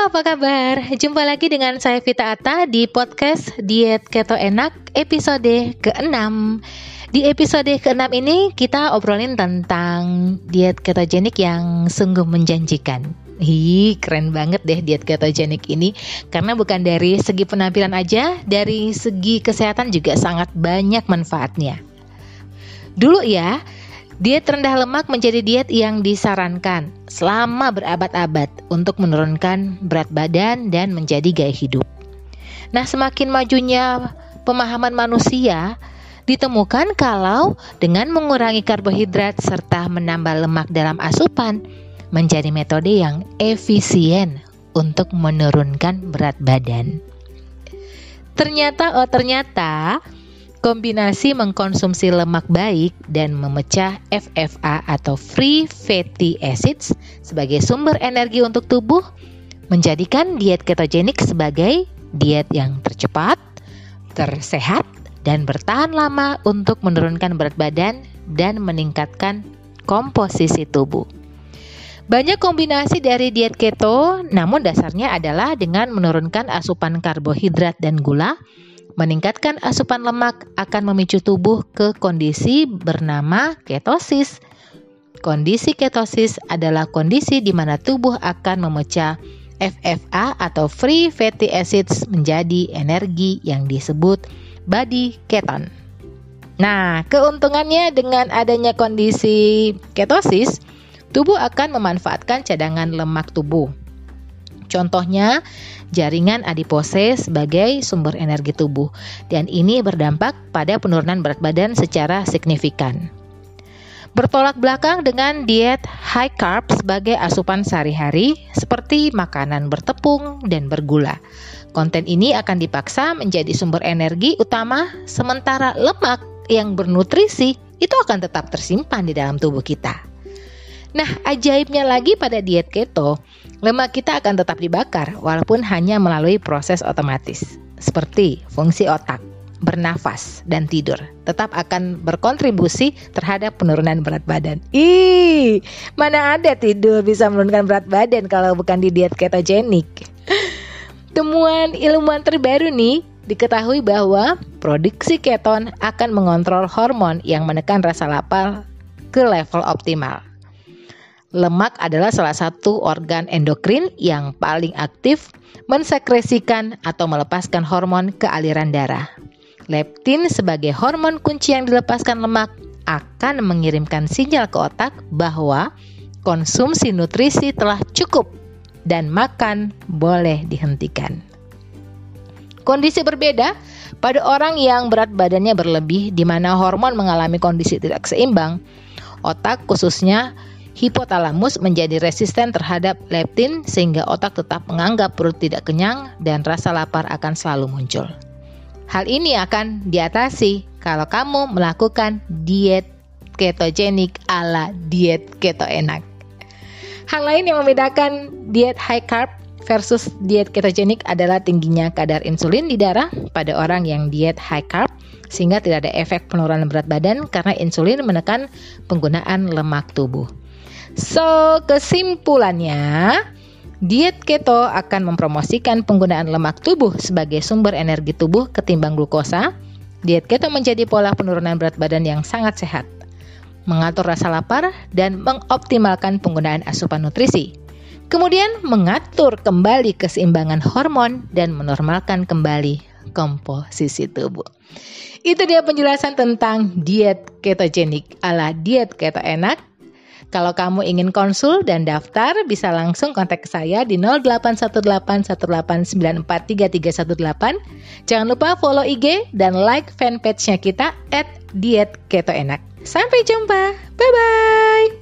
apa kabar? Jumpa lagi dengan saya Vita Ata di podcast Diet Keto Enak episode ke-6 Di episode ke-6 ini kita obrolin tentang diet ketogenik yang sungguh menjanjikan. Hi, keren banget deh diet ketogenik ini. Karena bukan dari segi penampilan aja, dari segi kesehatan juga sangat banyak manfaatnya. Dulu ya, Diet rendah lemak menjadi diet yang disarankan selama berabad-abad untuk menurunkan berat badan dan menjadi gaya hidup. Nah, semakin majunya pemahaman manusia, ditemukan kalau dengan mengurangi karbohidrat serta menambah lemak dalam asupan menjadi metode yang efisien untuk menurunkan berat badan. Ternyata, oh ternyata Kombinasi mengkonsumsi lemak baik dan memecah FFA atau free fatty acids sebagai sumber energi untuk tubuh menjadikan diet ketogenik sebagai diet yang tercepat, tersehat, dan bertahan lama untuk menurunkan berat badan dan meningkatkan komposisi tubuh. Banyak kombinasi dari diet keto, namun dasarnya adalah dengan menurunkan asupan karbohidrat dan gula Meningkatkan asupan lemak akan memicu tubuh ke kondisi bernama ketosis. Kondisi ketosis adalah kondisi di mana tubuh akan memecah FFA atau free fatty acids menjadi energi yang disebut body keton. Nah, keuntungannya dengan adanya kondisi ketosis, tubuh akan memanfaatkan cadangan lemak tubuh. Contohnya, jaringan adipose sebagai sumber energi tubuh dan ini berdampak pada penurunan berat badan secara signifikan. Bertolak belakang dengan diet high carb sebagai asupan sehari-hari seperti makanan bertepung dan bergula. Konten ini akan dipaksa menjadi sumber energi utama sementara lemak yang bernutrisi itu akan tetap tersimpan di dalam tubuh kita. Nah, ajaibnya lagi pada diet keto, lemak kita akan tetap dibakar walaupun hanya melalui proses otomatis. Seperti fungsi otak, bernafas, dan tidur tetap akan berkontribusi terhadap penurunan berat badan. Ih, mana ada tidur bisa menurunkan berat badan kalau bukan di diet ketogenik. Temuan ilmuwan terbaru nih diketahui bahwa produksi keton akan mengontrol hormon yang menekan rasa lapar ke level optimal. Lemak adalah salah satu organ endokrin yang paling aktif mensekresikan atau melepaskan hormon ke aliran darah. Leptin sebagai hormon kunci yang dilepaskan lemak akan mengirimkan sinyal ke otak bahwa konsumsi nutrisi telah cukup dan makan boleh dihentikan. Kondisi berbeda pada orang yang berat badannya berlebih di mana hormon mengalami kondisi tidak seimbang. Otak khususnya hipotalamus menjadi resisten terhadap leptin sehingga otak tetap menganggap perut tidak kenyang dan rasa lapar akan selalu muncul. Hal ini akan diatasi kalau kamu melakukan diet ketogenik ala diet keto enak. Hal lain yang membedakan diet high carb versus diet ketogenik adalah tingginya kadar insulin di darah pada orang yang diet high carb sehingga tidak ada efek penurunan berat badan karena insulin menekan penggunaan lemak tubuh. So, kesimpulannya, diet keto akan mempromosikan penggunaan lemak tubuh sebagai sumber energi tubuh ketimbang glukosa. Diet keto menjadi pola penurunan berat badan yang sangat sehat, mengatur rasa lapar, dan mengoptimalkan penggunaan asupan nutrisi. Kemudian mengatur kembali keseimbangan hormon dan menormalkan kembali komposisi tubuh. Itu dia penjelasan tentang diet ketogenik ala diet keto enak kalau kamu ingin konsul dan daftar, bisa langsung kontak saya di 081818943318. Jangan lupa follow IG dan like fanpage-nya kita at Diet Keto Enak. Sampai jumpa. Bye-bye.